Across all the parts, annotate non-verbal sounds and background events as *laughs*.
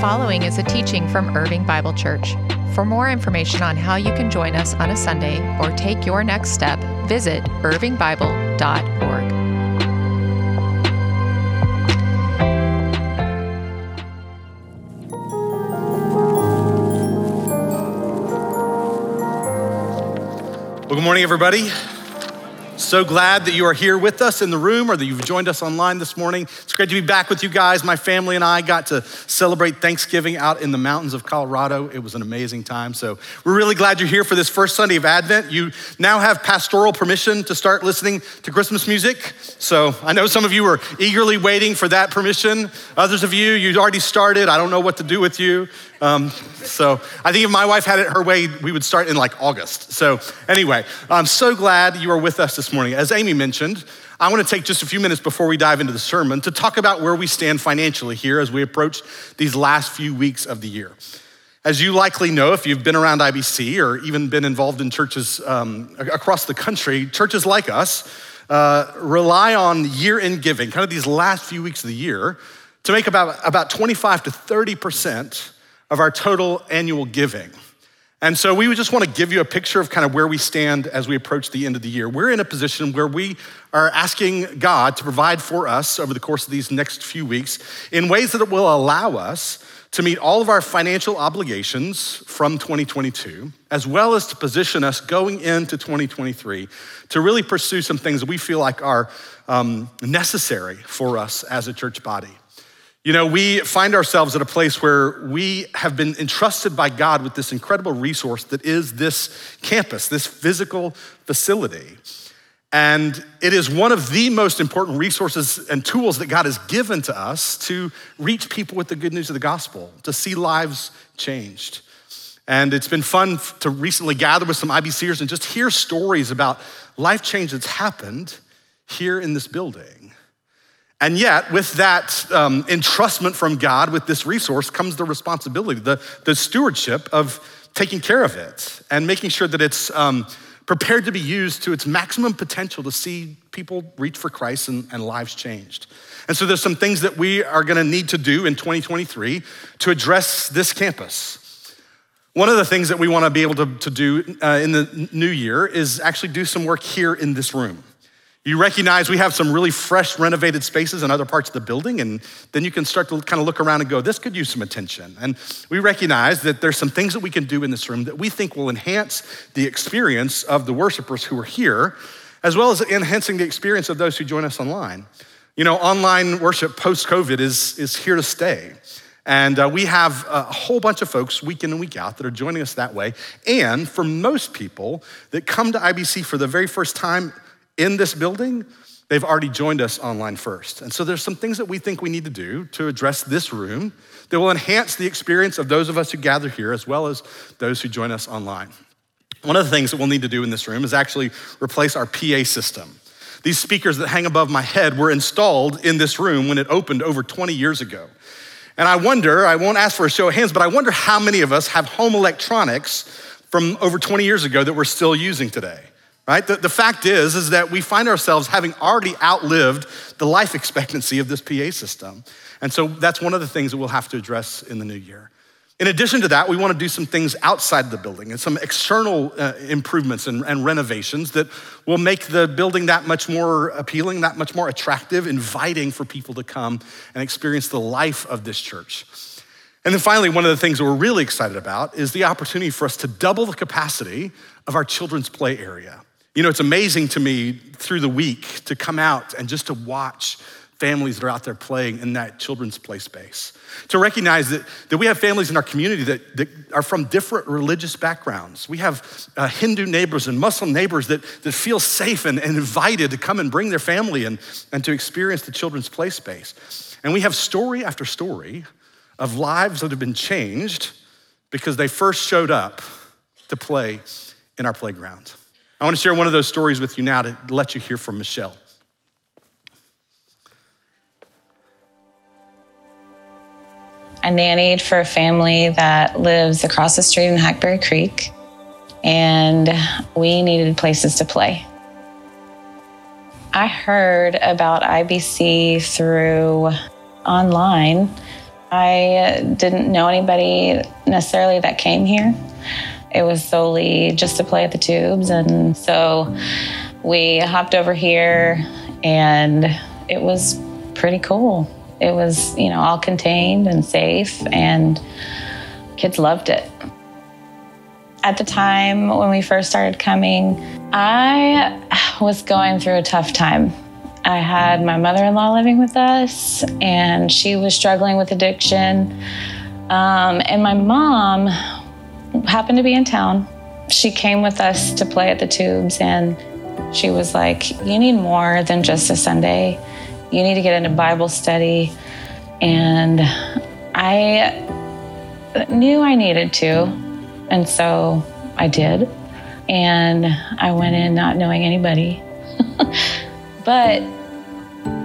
following is a teaching from Irving Bible Church. For more information on how you can join us on a Sunday or take your next step, visit irvingbible.org. Well, good morning, everybody. So glad that you are here with us in the room or that you've joined us online this morning. It's great to be back with you guys. My family and I got to celebrate Thanksgiving out in the mountains of Colorado. It was an amazing time. So we're really glad you're here for this first Sunday of Advent. You now have pastoral permission to start listening to Christmas music. So I know some of you are eagerly waiting for that permission. Others of you, you already started. I don't know what to do with you. Um, so I think if my wife had it her way, we would start in like August. So anyway, I'm so glad you are with us this morning. As Amy mentioned, I want to take just a few minutes before we dive into the sermon to talk about where we stand financially here as we approach these last few weeks of the year. As you likely know, if you've been around IBC or even been involved in churches um, across the country, churches like us uh, rely on year end giving, kind of these last few weeks of the year, to make about, about 25 to 30 percent of our total annual giving. And so we just want to give you a picture of kind of where we stand as we approach the end of the year. We're in a position where we are asking God to provide for us over the course of these next few weeks in ways that will allow us to meet all of our financial obligations from 2022, as well as to position us going into 2023 to really pursue some things that we feel like are um, necessary for us as a church body. You know, we find ourselves at a place where we have been entrusted by God with this incredible resource that is this campus, this physical facility. And it is one of the most important resources and tools that God has given to us to reach people with the good news of the gospel, to see lives changed. And it's been fun to recently gather with some IBCers and just hear stories about life change that's happened here in this building. And yet, with that um, entrustment from God with this resource comes the responsibility, the, the stewardship of taking care of it and making sure that it's um, prepared to be used to its maximum potential to see people reach for Christ and, and lives changed. And so, there's some things that we are gonna need to do in 2023 to address this campus. One of the things that we wanna be able to, to do uh, in the new year is actually do some work here in this room. You recognize we have some really fresh renovated spaces in other parts of the building, and then you can start to kind of look around and go, this could use some attention. And we recognize that there's some things that we can do in this room that we think will enhance the experience of the worshipers who are here, as well as enhancing the experience of those who join us online. You know, online worship post COVID is, is here to stay. And uh, we have a whole bunch of folks week in and week out that are joining us that way. And for most people that come to IBC for the very first time, in this building, they've already joined us online first. And so there's some things that we think we need to do to address this room that will enhance the experience of those of us who gather here as well as those who join us online. One of the things that we'll need to do in this room is actually replace our PA system. These speakers that hang above my head were installed in this room when it opened over 20 years ago. And I wonder, I won't ask for a show of hands, but I wonder how many of us have home electronics from over 20 years ago that we're still using today right? The, the fact is, is that we find ourselves having already outlived the life expectancy of this PA system. And so that's one of the things that we'll have to address in the new year. In addition to that, we want to do some things outside the building and some external uh, improvements and, and, renovations that will make the building that much more appealing, that much more attractive, inviting for people to come and experience the life of this church. And then finally, one of the things that we're really excited about is the opportunity for us to double the capacity of our children's play area. You know, it's amazing to me through the week to come out and just to watch families that are out there playing in that children's play space. To recognize that, that we have families in our community that, that are from different religious backgrounds. We have uh, Hindu neighbors and Muslim neighbors that, that feel safe and, and invited to come and bring their family and, and to experience the children's play space. And we have story after story of lives that have been changed because they first showed up to play in our playground. I want to share one of those stories with you now to let you hear from Michelle. I nannied for a family that lives across the street in Hackberry Creek, and we needed places to play. I heard about IBC through online I didn't know anybody necessarily that came here. It was solely just to play at the tubes. And so we hopped over here, and it was pretty cool. It was, you know, all contained and safe, and kids loved it. At the time when we first started coming, I was going through a tough time. I had my mother in law living with us, and she was struggling with addiction. Um, and my mom happened to be in town. She came with us to play at the tubes, and she was like, You need more than just a Sunday. You need to get into Bible study. And I knew I needed to. And so I did. And I went in not knowing anybody. *laughs* but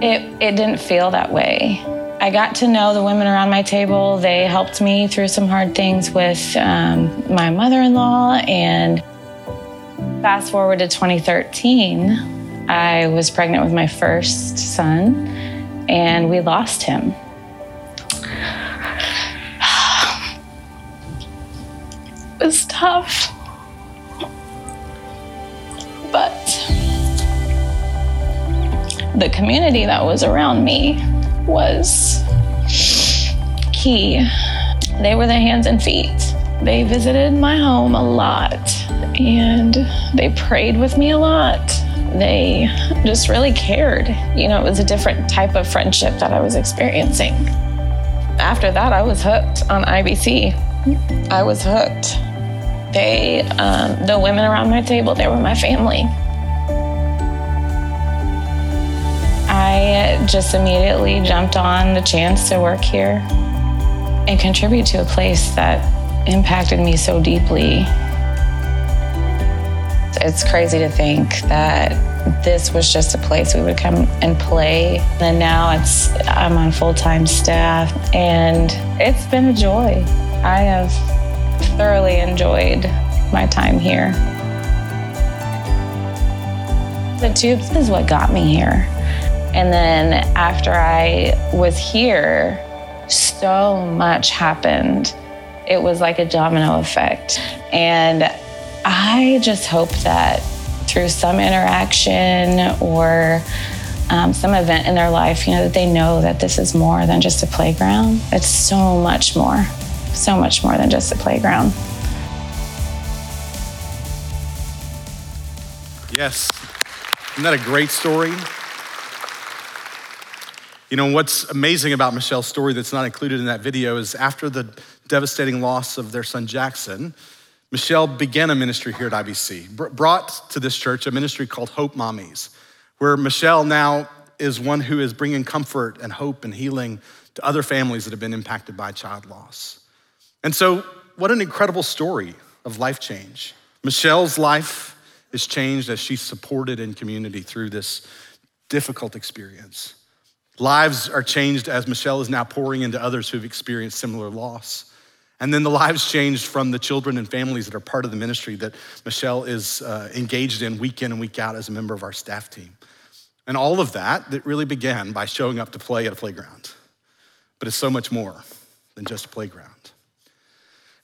it, it didn't feel that way. I got to know the women around my table. They helped me through some hard things with um, my mother in law. And fast forward to 2013, I was pregnant with my first son, and we lost him. *sighs* it was tough. But the community that was around me was key. They were the hands and feet. They visited my home a lot and they prayed with me a lot. They just really cared. You know, it was a different type of friendship that I was experiencing. After that, I was hooked on IBC. I was hooked. They, um, the women around my table, they were my family. I just immediately jumped on the chance to work here and contribute to a place that impacted me so deeply. It's crazy to think that this was just a place we would come and play. And now it's I'm on full-time staff and it's been a joy. I have thoroughly enjoyed my time here. The tubes is what got me here. And then after I was here, so much happened. It was like a domino effect. And I just hope that through some interaction or um, some event in their life, you know, that they know that this is more than just a playground. It's so much more, so much more than just a playground. Yes. Isn't that a great story? You know, what's amazing about Michelle's story that's not included in that video is after the devastating loss of their son Jackson, Michelle began a ministry here at IBC, brought to this church a ministry called Hope Mommies, where Michelle now is one who is bringing comfort and hope and healing to other families that have been impacted by child loss. And so, what an incredible story of life change. Michelle's life is changed as she's supported in community through this difficult experience. Lives are changed as Michelle is now pouring into others who've experienced similar loss. And then the lives changed from the children and families that are part of the ministry that Michelle is uh, engaged in week in and week out as a member of our staff team. And all of that, that really began by showing up to play at a playground. But it's so much more than just a playground.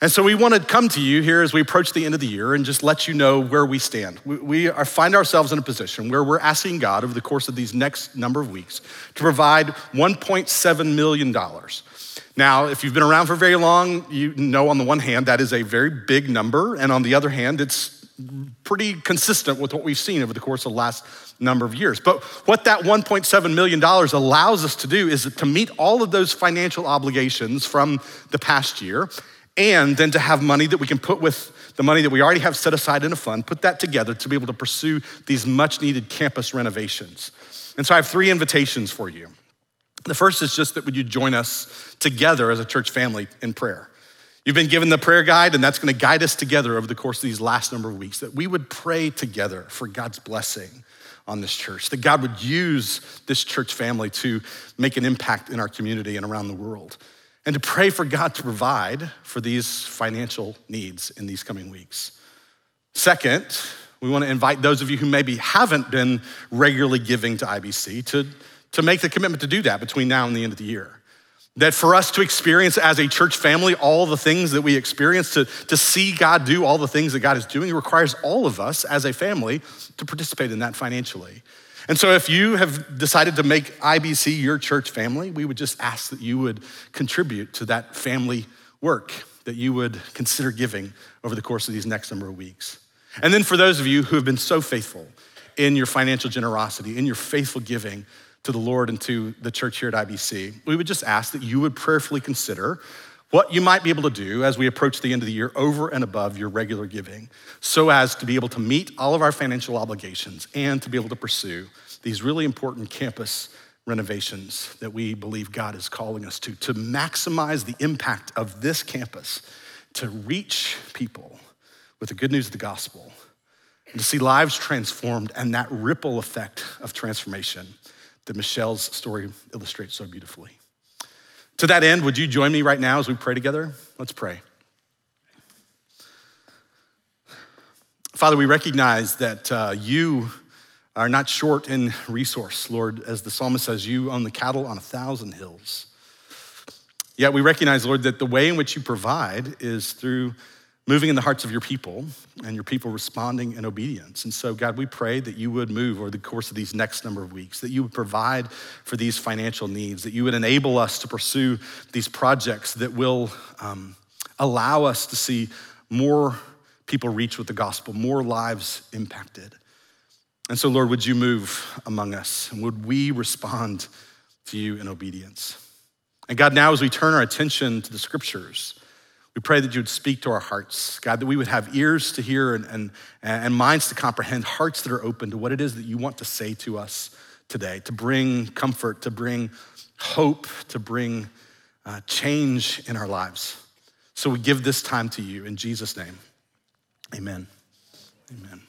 And so we want to come to you here as we approach the end of the year and just let you know where we stand. We are, find ourselves in a position where we're asking God over the course of these next number of weeks to provide $1.7 million. Now, if you've been around for very long, you know on the one hand that is a very big number, and on the other hand, it's pretty consistent with what we've seen over the course of the last number of years. But what that $1.7 million allows us to do is to meet all of those financial obligations from the past year and then to have money that we can put with the money that we already have set aside in a fund, put that together to be able to pursue these much needed campus renovations. And so I have three invitations for you. The first is just that would you join us together as a church family in prayer? You've been given the prayer guide, and that's going to guide us together over the course of these last number of weeks, that we would pray together for God's blessing on this church, that God would use this church family to make an impact in our community and around the world and to pray for God to provide for these financial needs in these coming weeks. Second, we want to invite those of you who maybe haven't been regularly giving to IBC to, to make the commitment to do that between now and the end of the year. That for us to experience as a church family all the things that we experience, to, to see God do all the things that God is doing, requires all of us as a family to participate in that financially. And so, if you have decided to make IBC your church family, we would just ask that you would contribute to that family work, that you would consider giving over the course of these next number of weeks. And then, for those of you who have been so faithful in your financial generosity, in your faithful giving to the Lord and to the church here at IBC, we would just ask that you would prayerfully consider what you might be able to do as we approach the end of the year over and above your regular giving, so as to be able to meet all of our financial obligations and to be able to pursue these really important campus renovations that we believe God is calling us to, to maximize the impact of this campus, to reach people with the good news of the gospel, and to see lives transformed and that ripple effect of transformation that Michelle's story illustrates so beautifully. To that end, would you join me right now as we pray together? Let's pray. Father, we recognize that uh, you are not short in resource, Lord. As the psalmist says, you own the cattle on a thousand hills. Yet we recognize, Lord, that the way in which you provide is through moving in the hearts of your people and your people responding in obedience. And so, God, we pray that you would move over the course of these next number of weeks, that you would provide for these financial needs, that you would enable us to pursue these projects that will um, allow us to see more people reach with the gospel, more lives impacted. And so, Lord, would you move among us? And would we respond to you in obedience? And God, now as we turn our attention to the scriptures, we pray that you would speak to our hearts, God, that we would have ears to hear and, and, and minds to comprehend, hearts that are open to what it is that you want to say to us today, to bring comfort, to bring hope, to bring uh, change in our lives. So we give this time to you in Jesus' name. Amen. Amen.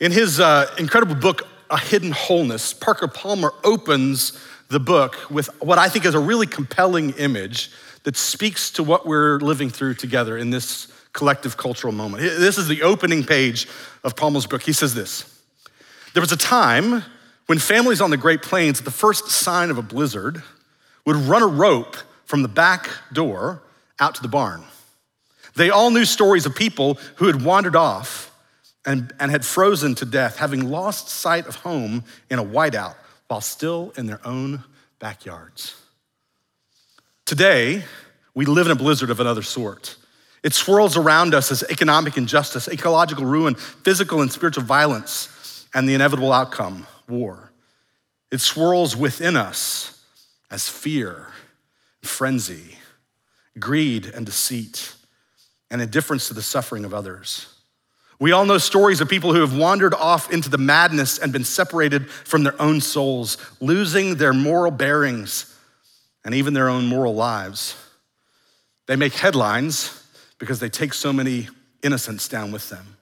In his uh, incredible book, A Hidden Wholeness, Parker Palmer opens the book with what I think is a really compelling image that speaks to what we're living through together in this collective cultural moment. This is the opening page of Palmer's book. He says this There was a time when families on the Great Plains, at the first sign of a blizzard, would run a rope from the back door out to the barn. They all knew stories of people who had wandered off and, and had frozen to death, having lost sight of home in a whiteout while still in their own backyards. Today, we live in a blizzard of another sort. It swirls around us as economic injustice, ecological ruin, physical and spiritual violence, and the inevitable outcome war. It swirls within us as fear, frenzy, greed, and deceit, and indifference to the suffering of others. We all know stories of people who have wandered off into the madness and been separated from their own souls, losing their moral bearings and even their own moral lives. They make headlines because they take so many innocents down with them.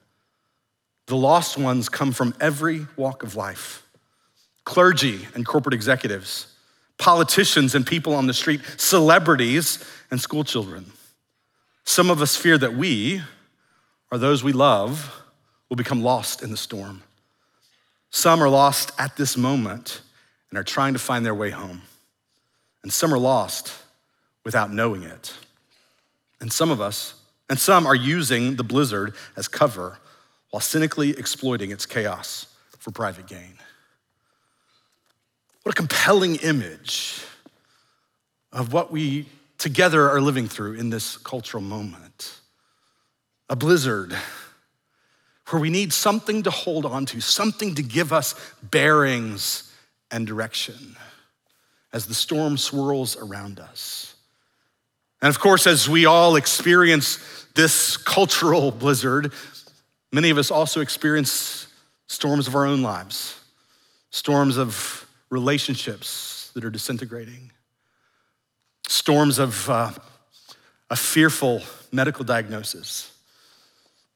The lost ones come from every walk of life clergy and corporate executives, politicians and people on the street, celebrities and schoolchildren. Some of us fear that we, or those we love, will become lost in the storm. Some are lost at this moment and are trying to find their way home and some are lost without knowing it. And some of us, and some are using the blizzard as cover while cynically exploiting its chaos for private gain. What a compelling image of what we together are living through in this cultural moment. A blizzard where we need something to hold on to, something to give us bearings and direction as the storm swirls around us. And of course, as we all experience this cultural *laughs* blizzard, many of us also experience storms of our own lives, storms of relationships that are disintegrating, storms of uh, a fearful medical diagnosis,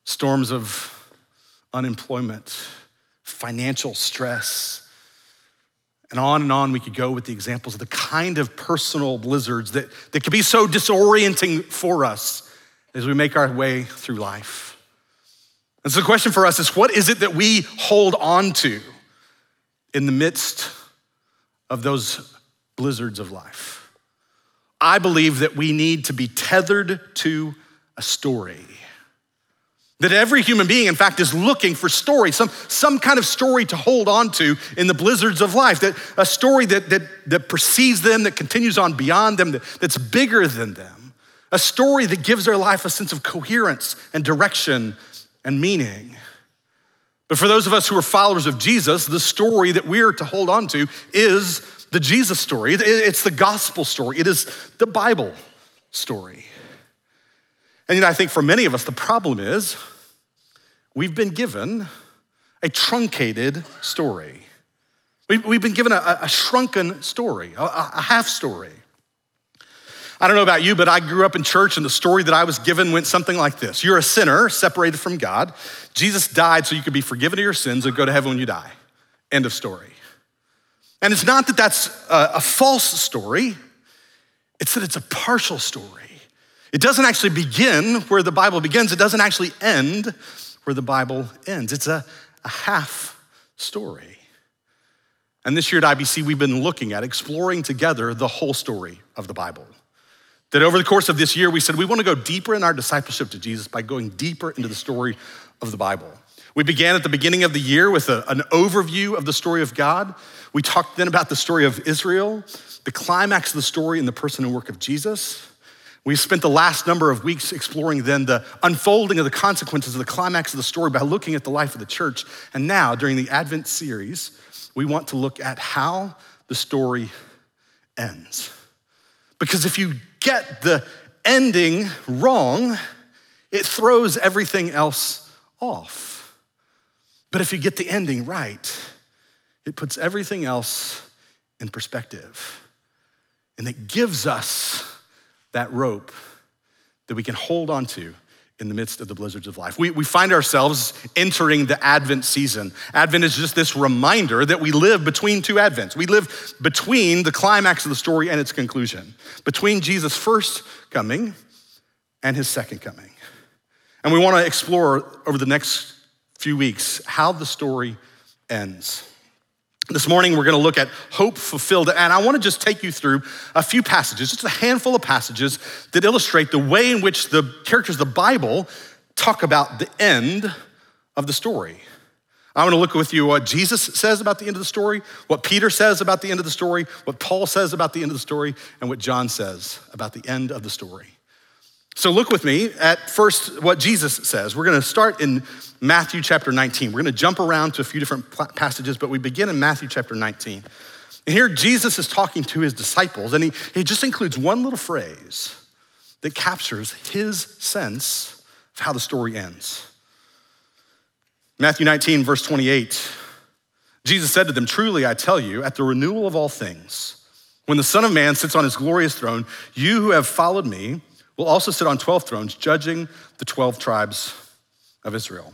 storms of unemployment, financial stress, and on and on we could go with the examples of the kind of personal blizzards that, that could be so disorienting for us as we make our way through life. And so the question for us is what is it that we hold on to in the midst of those blizzards of life? I believe that we need to be tethered to a story. That every human being, in fact, is looking for story, some, some kind of story to hold on to in the blizzards of life, that a story that, that, that precedes them, that continues on beyond them, that, that's bigger than them, a story that gives their life a sense of coherence and direction and meaning. But for those of us who are followers of Jesus, the story that we're to hold on to is the Jesus story. It's the gospel story. It is the Bible story. And you know, I think for many of us, the problem is we've been given a truncated story. We've been given a, a shrunken story, a, a half story. I don't know about you, but I grew up in church, and the story that I was given went something like this You're a sinner separated from God. Jesus died so you could be forgiven of your sins and go to heaven when you die. End of story. And it's not that that's a, a false story, it's that it's a partial story. It doesn't actually begin where the Bible begins, it doesn't actually end where the Bible ends. It's a, a half story. And this year at IBC, we've been looking at exploring together the whole story of the Bible. That over the course of this year, we said we want to go deeper in our discipleship to Jesus by going deeper into the story of the Bible. We began at the beginning of the year with a, an overview of the story of God. We talked then about the story of Israel, the climax of the story in the person and work of Jesus. We spent the last number of weeks exploring then the unfolding of the consequences of the climax of the story by looking at the life of the church. And now, during the Advent series, we want to look at how the story ends. Because if you get the ending wrong, it throws everything else off. But if you get the ending right, it puts everything else in perspective. And it gives us that rope that we can hold on to in the midst of the blizzards of life. We, we find ourselves entering the Advent season. Advent is just this reminder that we live between two Advents. We live between the climax of the story and its conclusion, between Jesus' first coming and his second coming. And we want to explore over the next few weeks how the story ends. This morning, we're going to look at hope fulfilled. And I want to just take you through a few passages, just a handful of passages that illustrate the way in which the characters of the Bible talk about the end of the story. I want to look with you what Jesus says about the end of the story, what Peter says about the end of the story, what Paul says about the end of the story, and what John says about the end of the story. So look with me at first what Jesus says. We're going to start in Matthew chapter 19. We're going to jump around to a few different passages, but we begin in Matthew chapter 19. And here Jesus is talking to his disciples, and he, he just includes one little phrase that captures his sense of how the story ends. Matthew 19, verse 28, Jesus said to them, Truly I tell you, at the renewal of all things, when the Son of Man sits on his glorious throne, you who have followed me, will also sit on 12 thrones, judging the 12 tribes of Israel.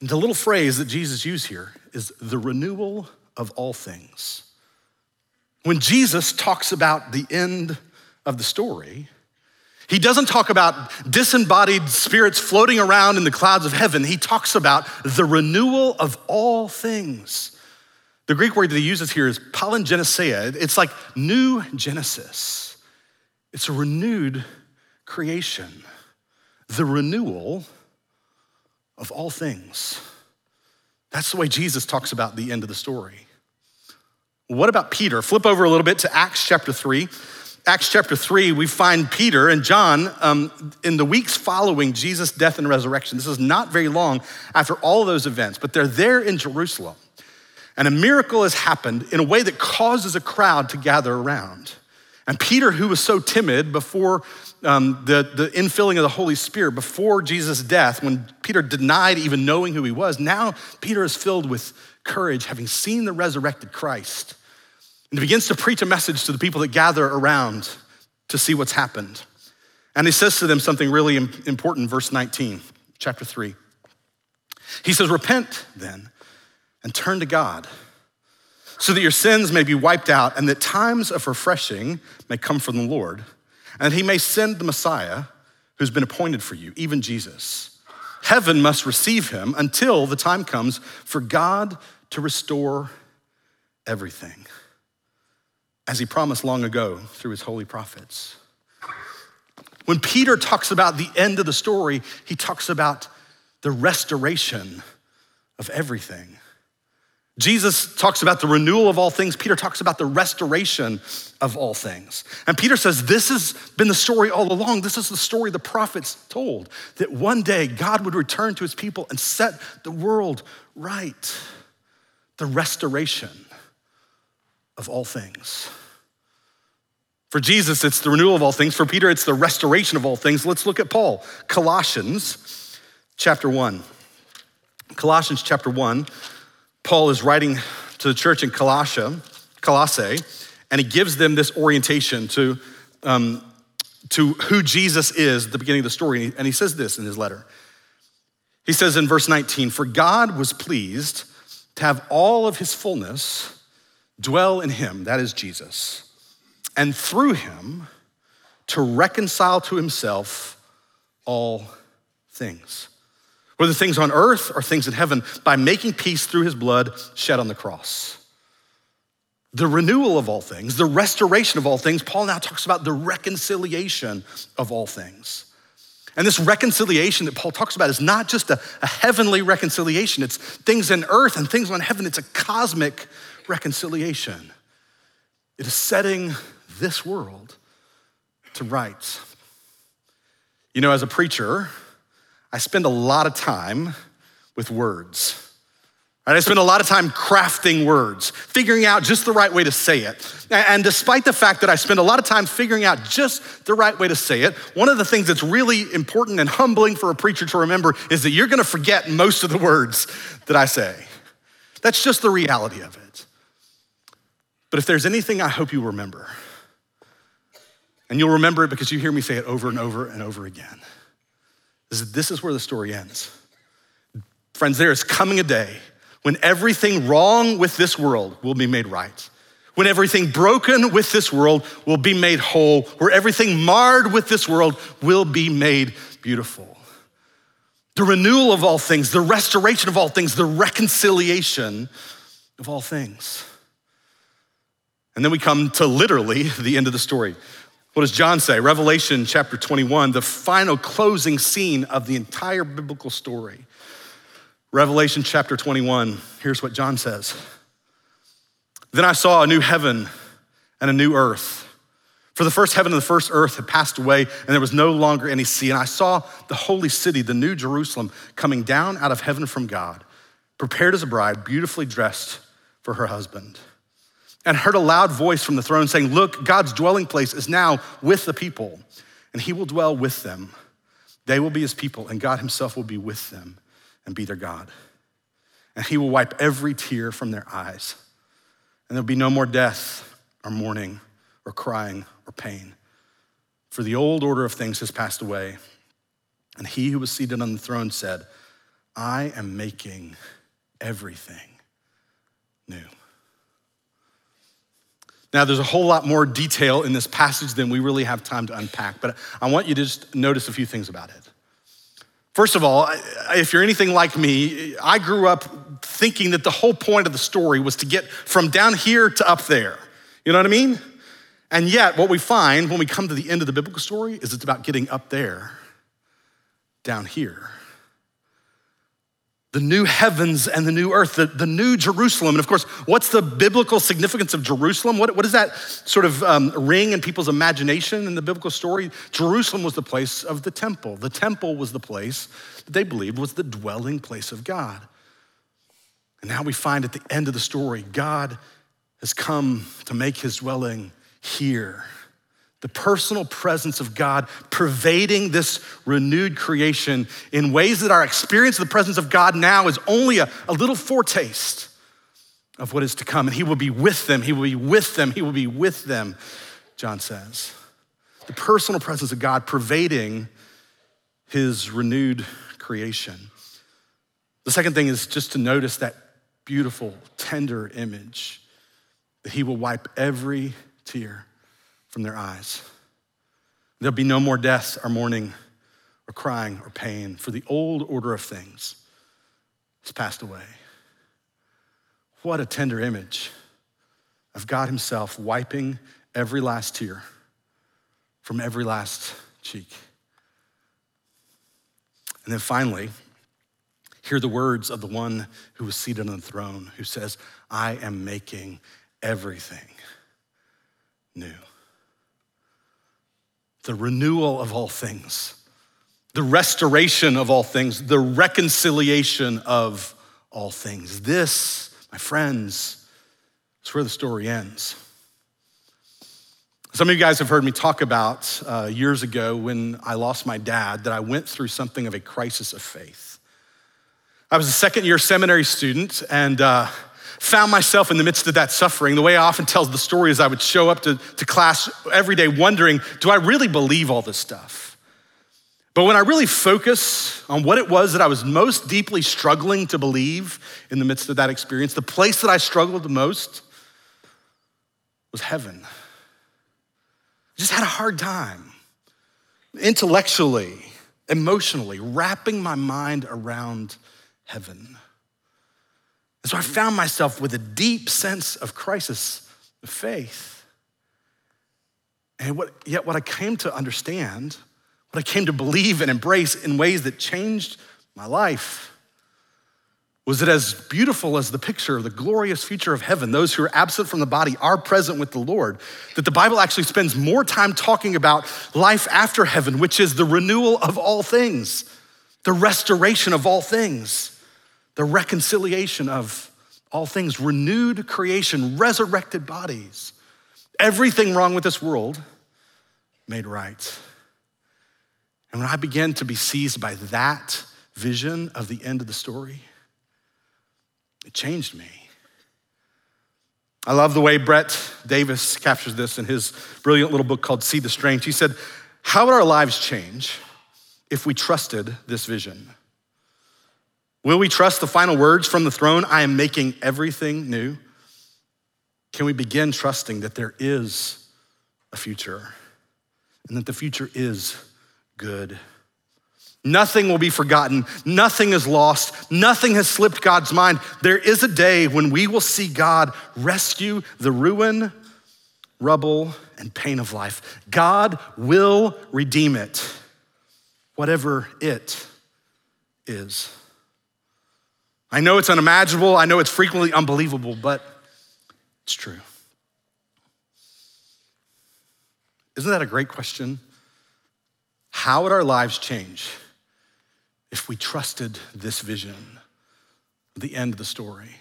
And The little phrase that Jesus used here is the renewal of all things. When Jesus talks about the end of the story, he doesn't talk about disembodied spirits floating around in the clouds of heaven. He talks about the renewal of all things. The Greek word that he uses here is palingenesia. It's like new Genesis. It's a renewed creation, the renewal of all things. That's the way Jesus talks about the end of the story. What about Peter? Flip over a little bit to Acts chapter 3. Acts chapter 3, we find Peter and John um, in the weeks following Jesus' death and resurrection. This is not very long after all those events, but they're there in Jerusalem. And a miracle has happened in a way that causes a crowd to gather around. And Peter, who was so timid before um, the, the infilling of the Holy Spirit, before Jesus' death, when Peter denied even knowing who he was, now Peter is filled with courage, having seen the resurrected Christ. And he begins to preach a message to the people that gather around to see what's happened. And he says to them something really important, verse 19, chapter 3. He says, Repent then and turn to God so that your sins may be wiped out and that times of refreshing may come from the Lord, and he may send the Messiah who's been appointed for you, even Jesus. Heaven must receive him until the time comes for God to restore everything. as he promised long ago through his holy prophets. When Peter talks about the end of the story, he talks about the restoration of everything. Jesus talks about the renewal of all things. Peter talks about the restoration of all things. And Peter says, This has been the story all along. This is the story the prophets told that one day God would return to his people and set the world right. The restoration of all things. For Jesus, it's the renewal of all things. For Peter, it's the restoration of all things. Let's look at Paul. Colossians chapter 1. Colossians chapter 1. Paul is writing to the church in Colossia, Colossae, and he gives them this orientation to, um, to who Jesus is at the beginning of the story. And he says this in his letter. He says in verse 19, For God was pleased to have all of his fullness dwell in him, that is Jesus, and through him to reconcile to himself all things whether things on earth or things in heaven, by making peace through his blood shed on the cross. The renewal of all things, the restoration of all things, Paul now talks about the reconciliation of all things. And this reconciliation that Paul talks about is not just a, a heavenly reconciliation, it's things in earth and things on heaven. It's a cosmic reconciliation. It is setting this world to rights. You know, as a preacher, I spend a lot of time with words. And I spend a lot of time crafting words, figuring out just the right way to say it. And despite the fact that I spend a lot of time figuring out just the right way to say it, one of the things that's really important and humbling for a preacher to remember is that you're gonna forget most of the words that I say. That's just the reality of it. But if there's anything I hope you remember, and you'll remember it because you hear me say it over and over and over again this is where the story ends. Friends, there is coming a day when everything wrong with this world will be made right, when everything broken with this world will be made whole, where everything marred with this world will be made beautiful. The renewal of all things, the restoration of all things, the reconciliation of all things. And then we come to literally the end of the story. What does John say? Revelation chapter 21, the final closing scene of the entire biblical story. Revelation chapter 21, here's what John says Then I saw a new heaven and a new earth. For the first heaven and the first earth had passed away, and there was no longer any sea. And I saw the holy city, the new Jerusalem, coming down out of heaven from God, prepared as a bride, beautifully dressed for her husband and heard a loud voice from the throne saying, Look, God's dwelling place is now with the people, and he will dwell with them. They will be his people, and God himself will be with them and be their God. And he will wipe every tear from their eyes. And there'll be no more death or mourning or crying or pain. For the old order of things has passed away. And he who was seated on the throne said, I am making everything new. Now, there's a whole lot more detail in this passage than we really have time to unpack, but I want you to just notice a few things about it. First of all, if you're anything like me, I grew up thinking that the whole point of the story was to get from down here to up there. You know what I mean? And yet, what we find when we come to the end of the biblical story is it's about getting up there, down here the new heavens and the new earth, the, the new Jerusalem. And of course, what's the biblical significance of Jerusalem? What, what does that sort of um, ring in people's imagination in the biblical story? Jerusalem was the place of the temple. The temple was the place that they believed was the dwelling place of God. And now we find at the end of the story, God has come to make his dwelling here the personal presence of God pervading this renewed creation in ways that our experience of the presence of God now is only a, a little foretaste of what is to come. And He will be with them, He will be with them, He will be with them, John says. The personal presence of God pervading His renewed creation. The second thing is just to notice that beautiful, tender image that He will wipe every tear from their eyes. There'll be no more death or mourning or crying or pain, for the old order of things has passed away. What a tender image of God Himself wiping every last tear from every last cheek. And then finally, hear the words of the one who was seated on the throne who says, I am making everything new. The renewal of all things, the restoration of all things, the reconciliation of all things. This, my friends, is where the story ends. Some of you guys have heard me talk about uh, years ago when I lost my dad that I went through something of a crisis of faith. I was a second year seminary student and uh, found myself in the midst of that suffering. The way I often tell the story is I would show up to, to class every day wondering, do I really believe all this stuff? But when I really focus on what it was that I was most deeply struggling to believe in the midst of that experience, the place that I struggled the most was heaven I just had a hard time intellectually, emotionally, wrapping my mind around heaven. And so I found myself with a deep sense of crisis of faith. And what, yet, what I came to understand, what I came to believe and embrace in ways that changed my life was it as beautiful as the picture of the glorious future of heaven, those who are absent from the body are present with the Lord, that the Bible actually spends more time talking about life after heaven, which is the renewal of all things, the restoration of all things, the reconciliation of all things, renewed creation, resurrected bodies, everything wrong with this world made right. And when I began to be seized by that vision of the end of the story, it changed me. I love the way Brett Davis captures this in his brilliant little book called See the Strange. He said, How would our lives change if we trusted this vision? Will we trust the final words from the throne? I am making everything new. Can we begin trusting that there is a future and that the future is good? Nothing will be forgotten. Nothing is lost. Nothing has slipped God's mind. There is a day when we will see God rescue the ruin, rubble, and pain of life. God will redeem it, whatever it is. I know it's unimaginable. I know it's frequently unbelievable, but it's true. Isn't that a great question? How would our lives change? if we trusted this vision, the end of the story.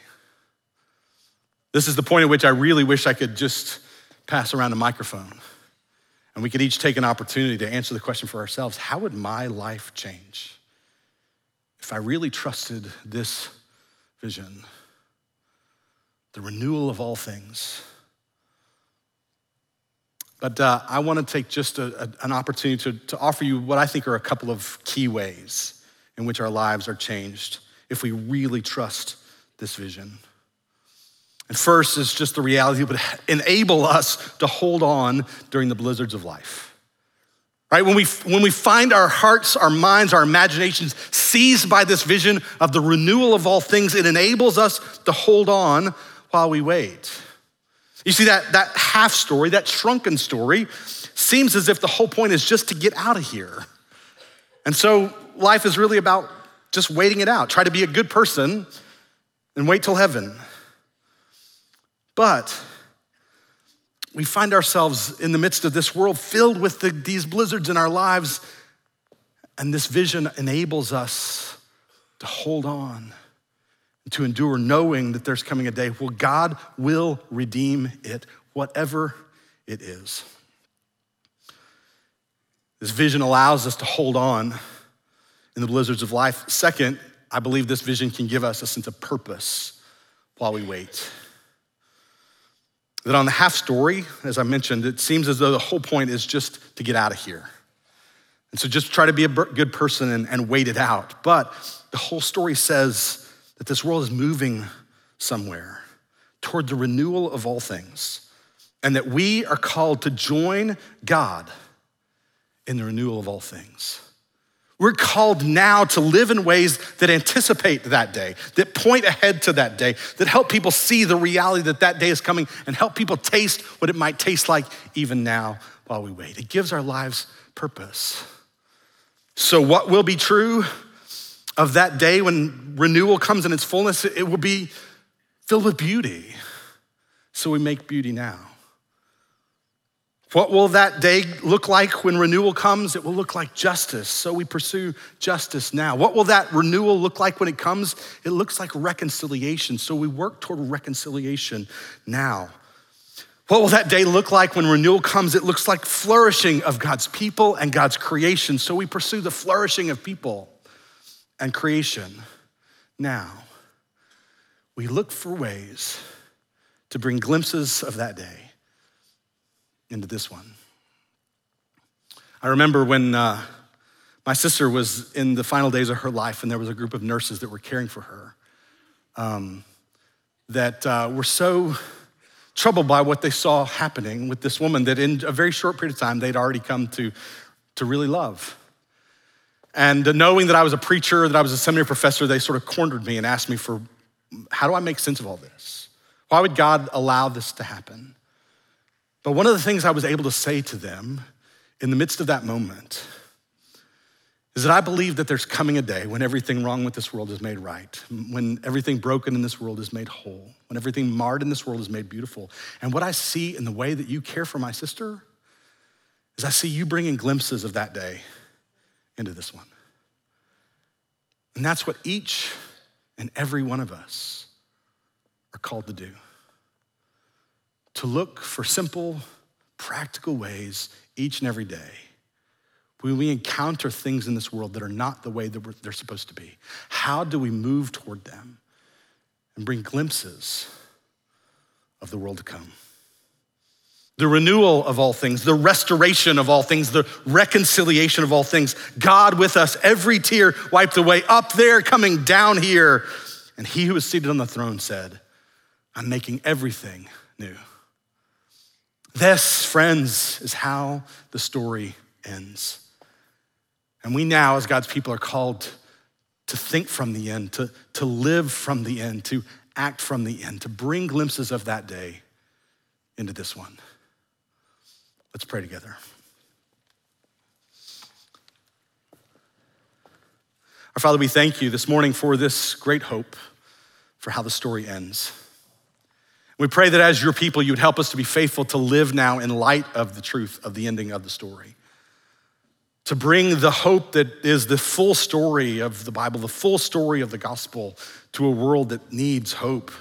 This is the point at which I really wish I could just pass around a microphone and we could each take an opportunity to answer the question for ourselves how would my life change if I really trusted this vision, the renewal of all things? But uh, I want to take just a, a, an opportunity to, to offer you what I think are a couple of key ways in which our lives are changed if we really trust this vision. And first is just the reality that would enable us to hold on during the blizzards of life. Right? When we, when we find our hearts, our minds, our imaginations seized by this vision of the renewal of all things, it enables us to hold on while we wait. You see, that, that half story, that shrunken story, seems as if the whole point is just to get out of here. And so life is really about just waiting it out. Try to be a good person and wait till heaven. But we find ourselves in the midst of this world filled with the, these blizzards in our lives, and this vision enables us to hold on, and to endure, knowing that there's coming a day where God will redeem it, whatever it is. This vision allows us to hold on in the blizzards of life. Second, I believe this vision can give us a sense of purpose while we wait. That on the half story, as I mentioned, it seems as though the whole point is just to get out of here. And so just try to be a good person and, and wait it out. But the whole story says that this world is moving somewhere toward the renewal of all things, and that we are called to join God in the renewal of all things. We're called now to live in ways that anticipate that day, that point ahead to that day, that help people see the reality that that day is coming and help people taste what it might taste like even now while we wait. It gives our lives purpose. So, what will be true of that day when renewal comes in its fullness? It will be filled with beauty. So, we make beauty now. What will that day look like when renewal comes? It will look like justice. So we pursue justice now. What will that renewal look like when it comes? It looks like reconciliation. So we work toward reconciliation now. What will that day look like when renewal comes? It looks like flourishing of God's people and God's creation. So we pursue the flourishing of people and creation now. We look for ways to bring glimpses of that day into this one. I remember when uh, my sister was in the final days of her life, and there was a group of nurses that were caring for her um, that uh, were so troubled by what they saw happening with this woman that in a very short period of time they'd already come to, to really love. And knowing that I was a preacher, that I was a seminary professor, they sort of cornered me and asked me for how do I make sense of all this? Why would God allow this to happen? But one of the things I was able to say to them in the midst of that moment is that I believe that there's coming a day when everything wrong with this world is made right, when everything broken in this world is made whole, when everything marred in this world is made beautiful. And what I see in the way that you care for my sister is I see you bringing glimpses of that day into this one. And that's what each and every one of us are called to do to look for simple, practical ways each and every day when we encounter things in this world that are not the way that they're supposed to be. How do we move toward them and bring glimpses of the world to come? The renewal of all things, the restoration of all things, the reconciliation of all things. God with us, every tear wiped away, up there, coming down here. And he who is seated on the throne said, I'm making everything new. This, friends, is how the story ends. And we now, as God's people, are called to think from the end, to, to live from the end, to act from the end, to bring glimpses of that day into this one. Let's pray together. Our Father, we thank you this morning for this great hope for how the story ends. We pray that as your people, you would help us to be faithful to live now in light of the truth of the ending of the story. To bring the hope that is the full story of the Bible, the full story of the gospel to a world that needs hope.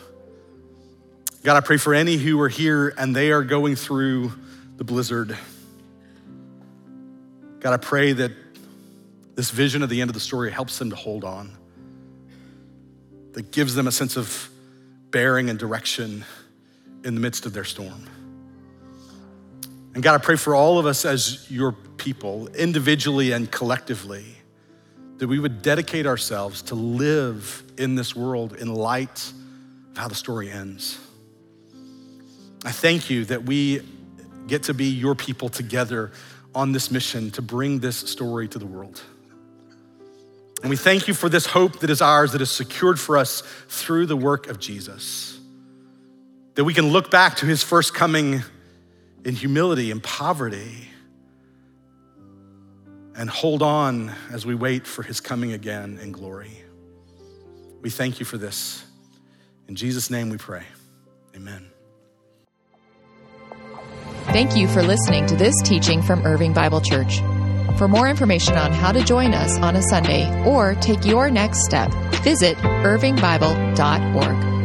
God, I pray for any who are here and they are going through the blizzard. God, I pray that this vision of the end of the story helps them to hold on, that gives them a sense of bearing and direction in the midst of their storm. And God, I pray for all of us as your people, individually and collectively, that we would dedicate ourselves to live in this world in light of how the story ends. I thank you that we get to be your people together on this mission to bring this story to the world. And we thank you for this hope that is ours, that is secured for us through the work of Jesus that we can look back to his first coming in humility and poverty and hold on as we wait for his coming again in glory. We thank you for this. In Jesus' name we pray. Amen. Thank you for listening to this teaching from Irving Bible Church. For more information on how to join us on a Sunday or take your next step, visit irvingbible.org.